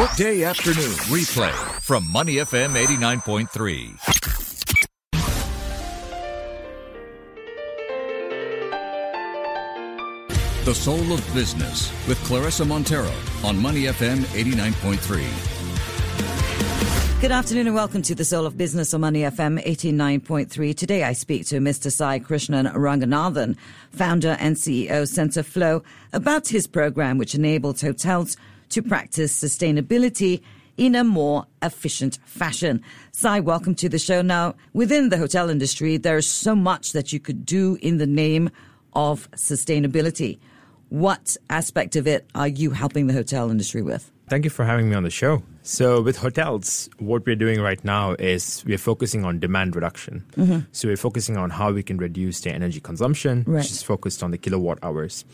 Workday afternoon replay from Money FM 89.3. The Soul of Business with Clarissa Montero on Money FM 89.3. Good afternoon and welcome to the Soul of Business on Money FM 89.3. Today I speak to Mr. Sai Krishnan Ranganathan, founder and CEO SensorFlow, about his program which enables hotels to practice sustainability in a more efficient fashion. Sai, welcome to the show. Now, within the hotel industry, there's so much that you could do in the name of sustainability. What aspect of it are you helping the hotel industry with? Thank you for having me on the show. So, with hotels, what we're doing right now is we're focusing on demand reduction. Mm-hmm. So, we're focusing on how we can reduce their energy consumption, right. which is focused on the kilowatt hours.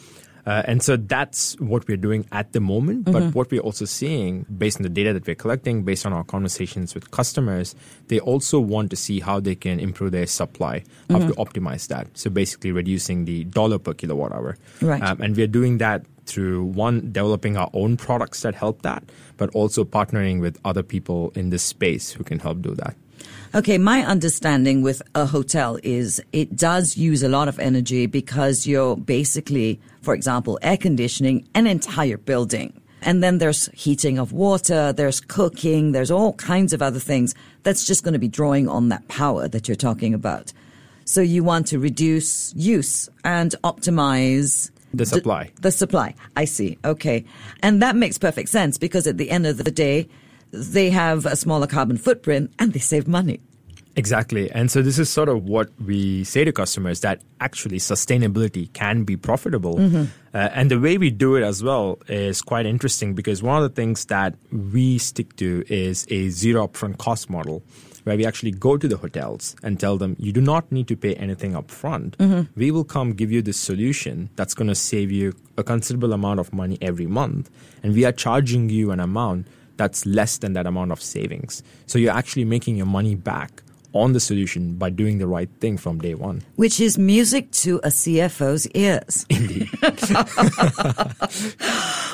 Uh, and so that's what we're doing at the moment. Mm-hmm. But what we're also seeing, based on the data that we're collecting, based on our conversations with customers, they also want to see how they can improve their supply, how mm-hmm. to optimize that. So basically, reducing the dollar per kilowatt hour. Right. Um, and we're doing that through one, developing our own products that help that, but also partnering with other people in this space who can help do that. Okay, my understanding with a hotel is it does use a lot of energy because you're basically, for example, air conditioning an entire building. And then there's heating of water, there's cooking, there's all kinds of other things that's just going to be drawing on that power that you're talking about. So you want to reduce use and optimize the supply. D- the supply. I see. Okay. And that makes perfect sense because at the end of the day, they have a smaller carbon footprint and they save money. Exactly. And so this is sort of what we say to customers that actually sustainability can be profitable. Mm-hmm. Uh, and the way we do it as well is quite interesting because one of the things that we stick to is a zero upfront cost model where we actually go to the hotels and tell them you do not need to pay anything up front. Mm-hmm. We will come give you this solution that's going to save you a considerable amount of money every month. And we are charging you an amount that's less than that amount of savings. So you're actually making your money back on the solution by doing the right thing from day one. Which is music to a CFO's ears. Indeed.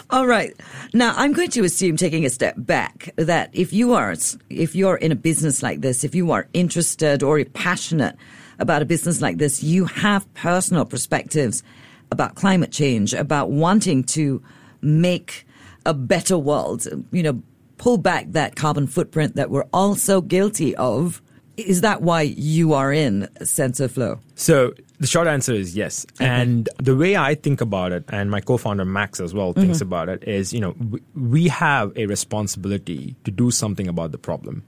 All right. Now, I'm going to assume, taking a step back, that if you are, if you're in a business like this, if you are interested or passionate about a business like this, you have personal perspectives about climate change, about wanting to make a better world, you know, pull back that carbon footprint that we're all so guilty of. Is that why you are in SensorFlow? So the short answer is yes. Okay. And the way I think about it, and my co-founder Max as well thinks mm-hmm. about it, is you know we have a responsibility to do something about the problem.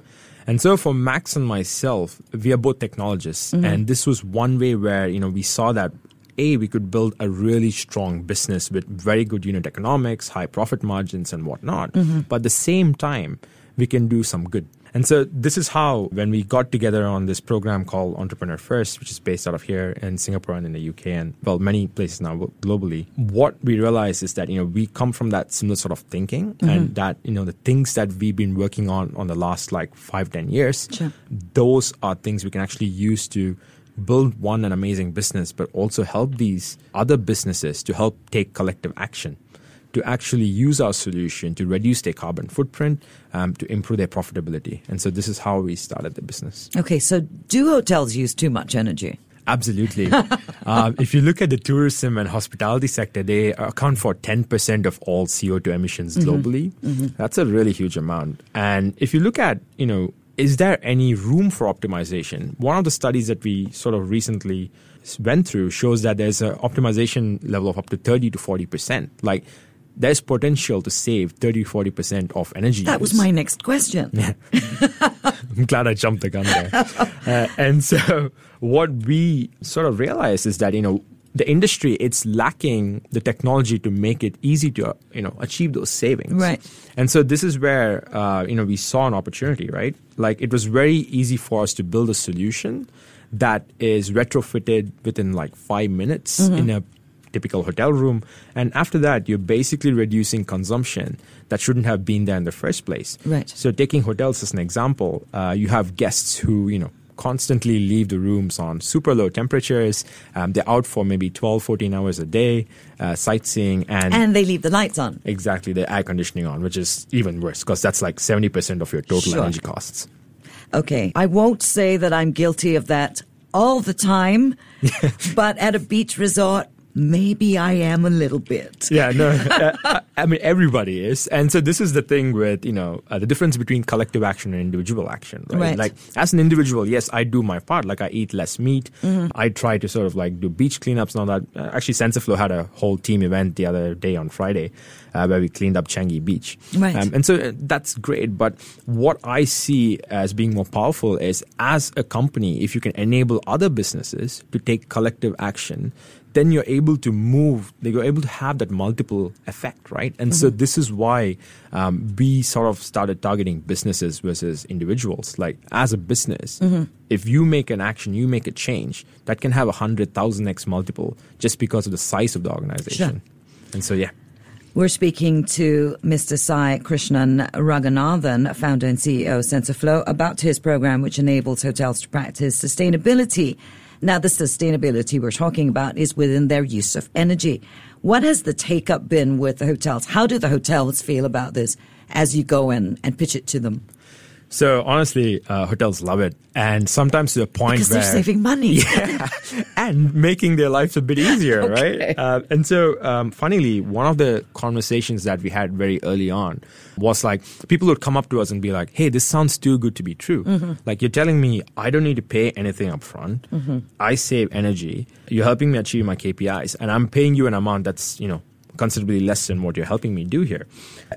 And so for Max and myself, we are both technologists, mm-hmm. and this was one way where you know we saw that a, we could build a really strong business with very good unit economics, high profit margins, and whatnot. Mm-hmm. But at the same time, we can do some good. And so this is how, when we got together on this program called Entrepreneur First, which is based out of here in Singapore and in the UK and, well, many places now globally, what we realized is that, you know, we come from that similar sort of thinking mm-hmm. and that, you know, the things that we've been working on on the last like five, ten years, sure. those are things we can actually use to build one an amazing business, but also help these other businesses to help take collective action to actually use our solution to reduce their carbon footprint, um, to improve their profitability. And so this is how we started the business. Okay, so do hotels use too much energy? Absolutely. um, if you look at the tourism and hospitality sector, they account for 10% of all CO2 emissions mm-hmm. globally. Mm-hmm. That's a really huge amount. And if you look at, you know, is there any room for optimization? One of the studies that we sort of recently went through shows that there's an optimization level of up to 30 to 40%. Like there's potential to save 30 40% of energy. That use. was my next question. I'm glad I jumped the gun there. uh, and so what we sort of realized is that, you know, the industry it's lacking the technology to make it easy to you know achieve those savings. Right. And so this is where uh, you know we saw an opportunity right? Like it was very easy for us to build a solution that is retrofitted within like five minutes mm-hmm. in a typical hotel room. And after that you're basically reducing consumption that shouldn't have been there in the first place. Right. So taking hotels as an example uh, you have guests who you know constantly leave the rooms on super low temperatures. Um, they're out for maybe 12, 14 hours a day, uh, sightseeing, and And they leave the lights on. exactly the air conditioning on, which is even worse because that's like 70% of your total Sure. energy costs. Okay, I won't say that I'm guilty of that all the time, but at a beach resort, maybe I am a little bit. Yeah, no, uh, I- I mean everybody is, and so this is the thing with you know uh, the difference between collective action and individual action, right? Right. Like as an individual, yes, I do my part. Like I eat less meat. I try to sort of like do beach cleanups and all that. Uh, actually, SensorFlow had a whole team event the other day on Friday uh, where we cleaned up Changi Beach, Right. Um, and so uh, that's great. But what I see as being more powerful is as a company, if you can enable other businesses to take collective action, then you're able to move, you're able to have that multiple effect, right? And so this is why um, we sort of started targeting businesses versus individuals. Like as a business, if you make an action, you make a change, that can have a hundred thousand x multiple just because of the size of the organization. And so, yeah. We're speaking to Mr. Sai Krishnan Ranganathan, founder and CEO of SensorFlow, about his program which enables hotels to practice sustainability. Now, the sustainability we're talking about is within their use of energy. What has the take up been with the hotels? How do the hotels feel about this as you go in and pitch it to them? So honestly, uh, hotels love it, and sometimes to the point Because where they're saving money. yeah, and making their lives a bit easier, Okay. right? Uh, and so, um, funnily, one of the conversations that we had very early on was like people would come up to us and be like, "Hey, this sounds too good to be true. Mm-hmm. Like you're telling me I don't need to pay anything up front. I save energy. You're helping me achieve my KPIs, and I'm paying you an amount that's you know." considerably less than what you're helping me do here.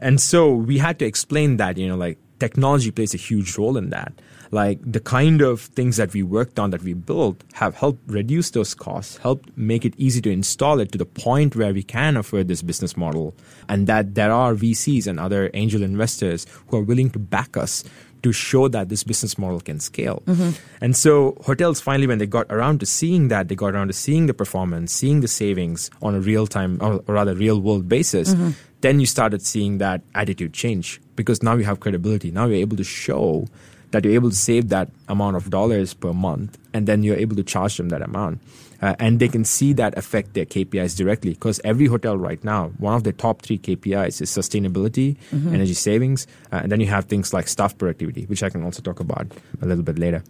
And so we had to explain that, you know, like technology plays a huge role in that. Like the kind of things that we worked on that we built have helped reduce those costs, helped make it easy to install it to the point where we can afford this business model and that there are VCs and other angel investors who are willing to back us to show that this business model can scale. Mm-hmm. And so hotels finally, when they got around to seeing that, they got around to seeing the performance, seeing the savings on a real time or, rather real world basis, mm-hmm. Then you started seeing that attitude change because now you have credibility. Now you're able to show that you're able to save that amount of dollars per month and then you're able to charge them that amount. Uh, and they can see that affect their KPIs directly because every hotel right now, one of the top three KPIs is sustainability, energy savings, uh, and then you have things like staff productivity, which I can also talk about a little bit later.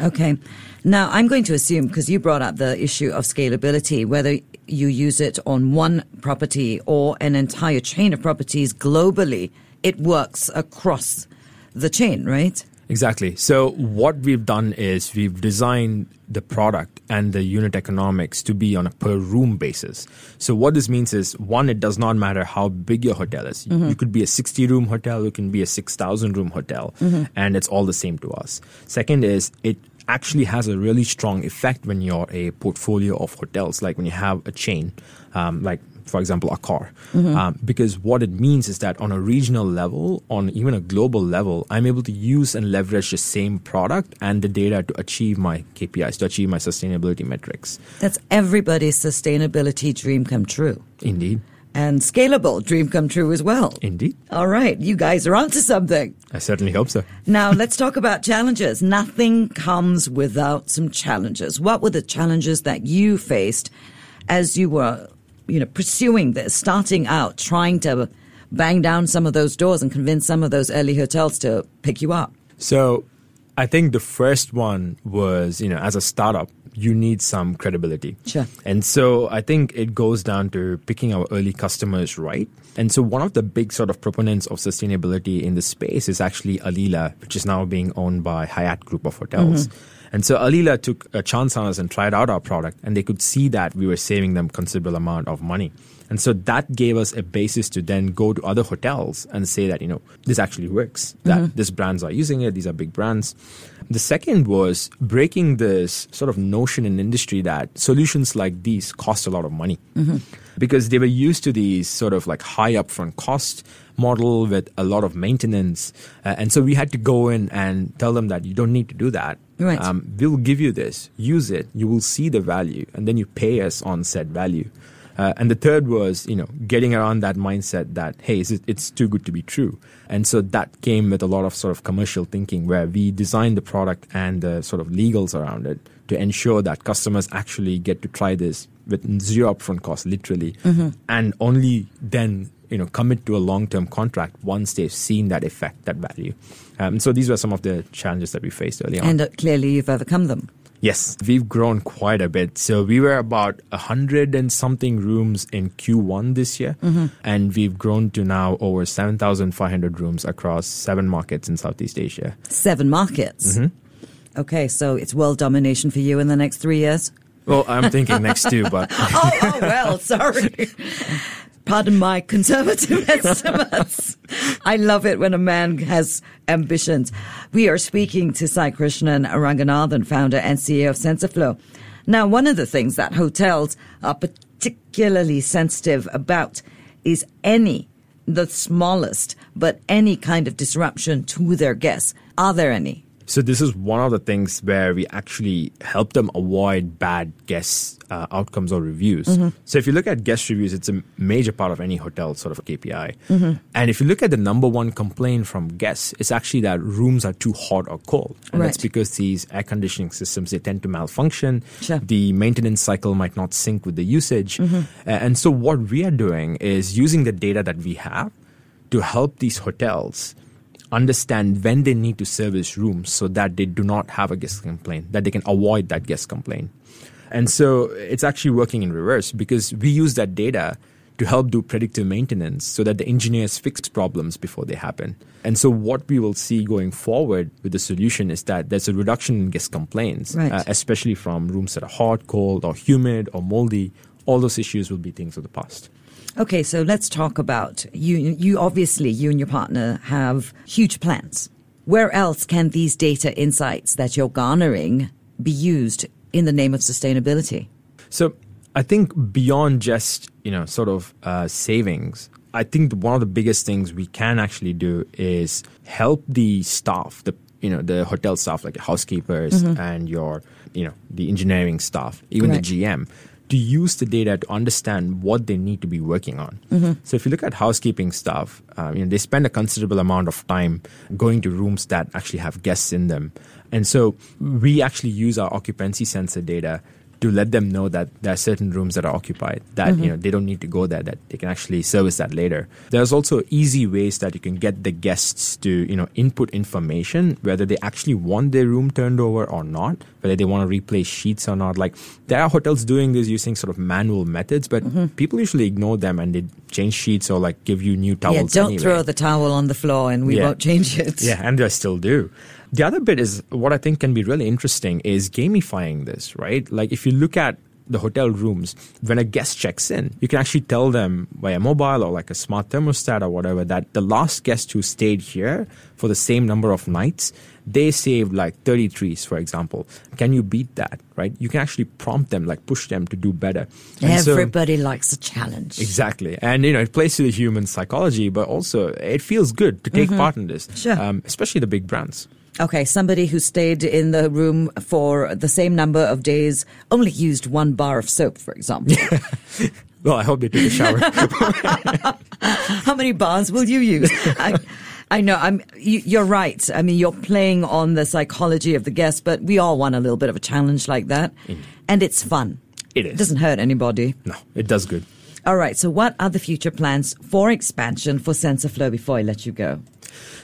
Okay. Now, I'm going to assume, because you brought up the issue of scalability, whether you use it on one property or an entire chain of properties globally, it works across the chain, right? Exactly. So what we've done is we've designed the product and the unit economics to be on a per room basis. So what this means is one, it does not matter how big your hotel is. Mm-hmm. You could be a 60 room hotel, you can be a 6,000 room hotel, mm-hmm. and it's all the same to us. Second is it actually has a really strong effect when you're a portfolio of hotels, like when you have a chain, um, like for example, Accor. Um, because what it means is that on a regional level, on even a global level, I'm able to use and leverage the same product and the data to achieve my KPIs, to achieve my sustainability metrics. That's everybody's sustainability dream come true. Indeed. And scalable dream come true as well. Indeed. All right, you guys are onto something. I certainly hope so. Now, let's talk about challenges. Nothing comes without some challenges. What were the challenges that you faced as you were, you know, pursuing this, starting out, trying to bang down some of those doors and convince some of those early hotels to pick you up? So I think the first one was, you know, as a startup, you need some credibility. Sure. And so I think it goes down to picking our early customers right. And so one of the big sort of proponents of sustainability in the space is actually Alila, which is now being owned by Hyatt Group of Hotels. Mm-hmm. And so Alila took a chance on us and tried out our product, and they could see that we were saving them considerable amount of money. And so that gave us a basis to then go to other hotels and say that, you know, this actually works, that these brands are using it, these are big brands. The second was breaking this sort of notion in industry that solutions like these cost a lot of money. Because they were used to these sort of like high upfront cost model with a lot of maintenance. Uh, and so we had to go in and tell them that you don't need to do that. Right. Um, we'll give you this, use it, you will see the value, and then you pay us on said value. Uh, and the third was, you know, getting around that mindset that, hey, it, it's too good to be true. And so that came with a lot of sort of commercial thinking where we designed the product and the sort of legals around it to ensure that customers actually get to try this with zero upfront cost, literally, mm-hmm. and only then you know commit to a long-term contract once they've seen that effect, that value. Um, so these were some of the challenges that we faced early on. And uh, clearly, you've overcome them. Yes, we've grown quite a bit. So we were about a hundred and something rooms in Q1 this year, mm-hmm. and we've grown to now over seven thousand five hundred rooms across seven markets in Southeast Asia. Seven markets. Mm-hmm. Okay, so it's world domination for you in the next three years. Well, I'm thinking next two, but oh, oh well, sorry. Pardon my conservative estimates. I love it when a man has ambitions. We are speaking to Sai Krishnan Ranganathan, founder and CEO of SensorFlow. Now, one of the things that hotels are particularly sensitive about is any, the smallest, but any kind of disruption to their guests. Are there any? So this is one of the things where we actually help them avoid bad guest uh, outcomes or reviews. Mm-hmm. So if you look at guest reviews, it's a major part of any hotel sort of KPI. Mm-hmm. And if you look at the number one complaint from guests, it's actually that rooms are too hot or cold. And right. that's because these air conditioning systems, they tend to malfunction. Sure. The maintenance cycle might not sync with the usage. Mm-hmm. And so what we are doing is using the data that we have to help these hotels understand when they need to service rooms so that they do not have a guest complaint, that they can avoid that guest complaint. And so it's actually working in reverse because we use that data to help do predictive maintenance so that the engineers fix problems before they happen. And so what we will see going forward with the solution is that there's a reduction in guest complaints, right. uh, especially from rooms that are hot, cold, or humid, or moldy. All those issues will be things of the past. Okay, so let's talk about you. You obviously, you and your partner have huge plans. Where else can these data insights that you're garnering be used in the name of sustainability? So, I think beyond just you know sort of uh, savings, I think one of the biggest things we can actually do is help the staff, the you know the hotel staff like housekeepers mm-hmm. and your you know the engineering staff, even the GM to use the data to understand what they need to be working on. Mm-hmm. So if you look at housekeeping staff, uh, you know, they spend a considerable amount of time going to rooms that actually have guests in them. And so we actually use our occupancy sensor data to let them know that there are certain rooms that are occupied that mm-hmm. you know they don't need to go there that they can actually service that later there's also easy ways that you can get the guests to you know input information whether they actually want their room turned over or not whether they want to replace sheets or not like there are hotels doing this using sort of manual methods but mm-hmm. people usually ignore them and they change sheets or like give you new towels yeah don't anyway. throw the towel on the floor and we yeah. won't change it yeah and I still do the other bit is what I think can be really interesting is gamifying this, right? Like if you look at the hotel rooms, when a guest checks in, you can actually tell them via mobile or like a smart thermostat or whatever that the last guest who stayed here for the same number of nights, they saved like 30 trees, for example. Can you beat that, right? You can actually prompt them, like push them to do better. And Everybody so, likes a challenge. Exactly. And, you know, it plays to the human psychology, but also it feels good to take mm-hmm. part in this, sure. Um, especially the big brands. Okay, somebody who stayed in the room for the same number of days only used one bar of soap, for example. well, I hope they took a shower. How many bars will you use? I, I know. I'm. You, are right. I mean, you're playing on the psychology of the guest, but we all want a little bit of a challenge like that, mm. and it's fun. It is. It doesn't hurt anybody. No, it does good. All right. So, what are the future plans for expansion for SensorFlow before I let you go?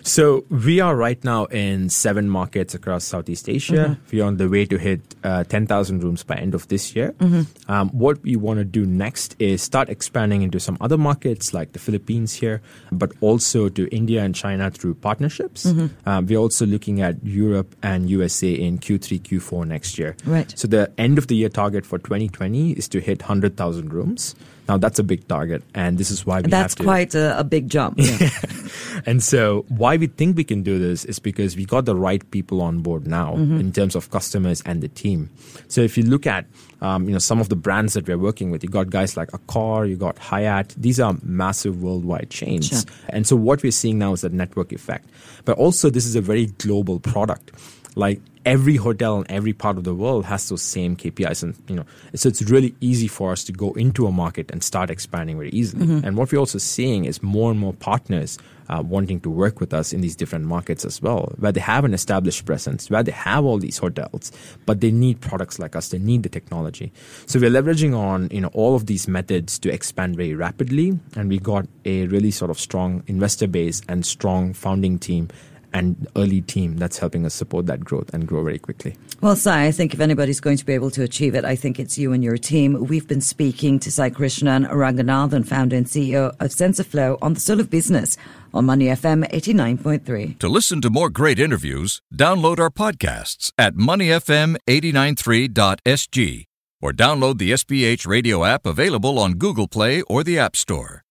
So we are right now in seven markets across Southeast Asia. Mm-hmm. We're on the way to hit uh, 10,000 rooms by end of this year. Mm-hmm. Um, what we want to do next is start expanding into some other markets like the Philippines here, but also to India and China through partnerships. Mm-hmm. Um, we're also looking at Europe and USA in Q3, Q4 next year. Right. So the end of the year target for 2020 is to hit 100,000 rooms. Now that's a big target, and this is why we have to that's quite a, a, big jump. Yeah. and so why we think we can do this is because we got the right people on board now mm-hmm. in terms of customers and the team. So if you look at um, you know some of the brands that we're working with, you got guys like Accor, you got Hyatt. These are massive worldwide chains, sure. and so what we're seeing now is that network effect. But also, this is a very global product. Like every hotel in every part of the world has those same KPIs, and you know, so it's really easy for us to go into a market and start expanding very easily. Mm-hmm. And what we're also seeing is more and more partners uh, wanting to work with us in these different markets as well, where they have an established presence, where they have all these hotels, but they need products like us. They need the technology. So we're leveraging on you know all of these methods to expand very rapidly, and we got a really sort of strong investor base and strong founding team and early team that's helping us support that growth and grow very quickly. Well, Sai, I think if anybody's going to be able to achieve it, I think it's you and your team. We've been speaking to Sai Krishnan Ranganathan, founder and CEO of SensorFlow on the Soul of Business on Money FM 89.3. To listen to more great interviews, download our podcasts at moneyfm893.sg or download the SPH radio app available on Google Play or the App Store.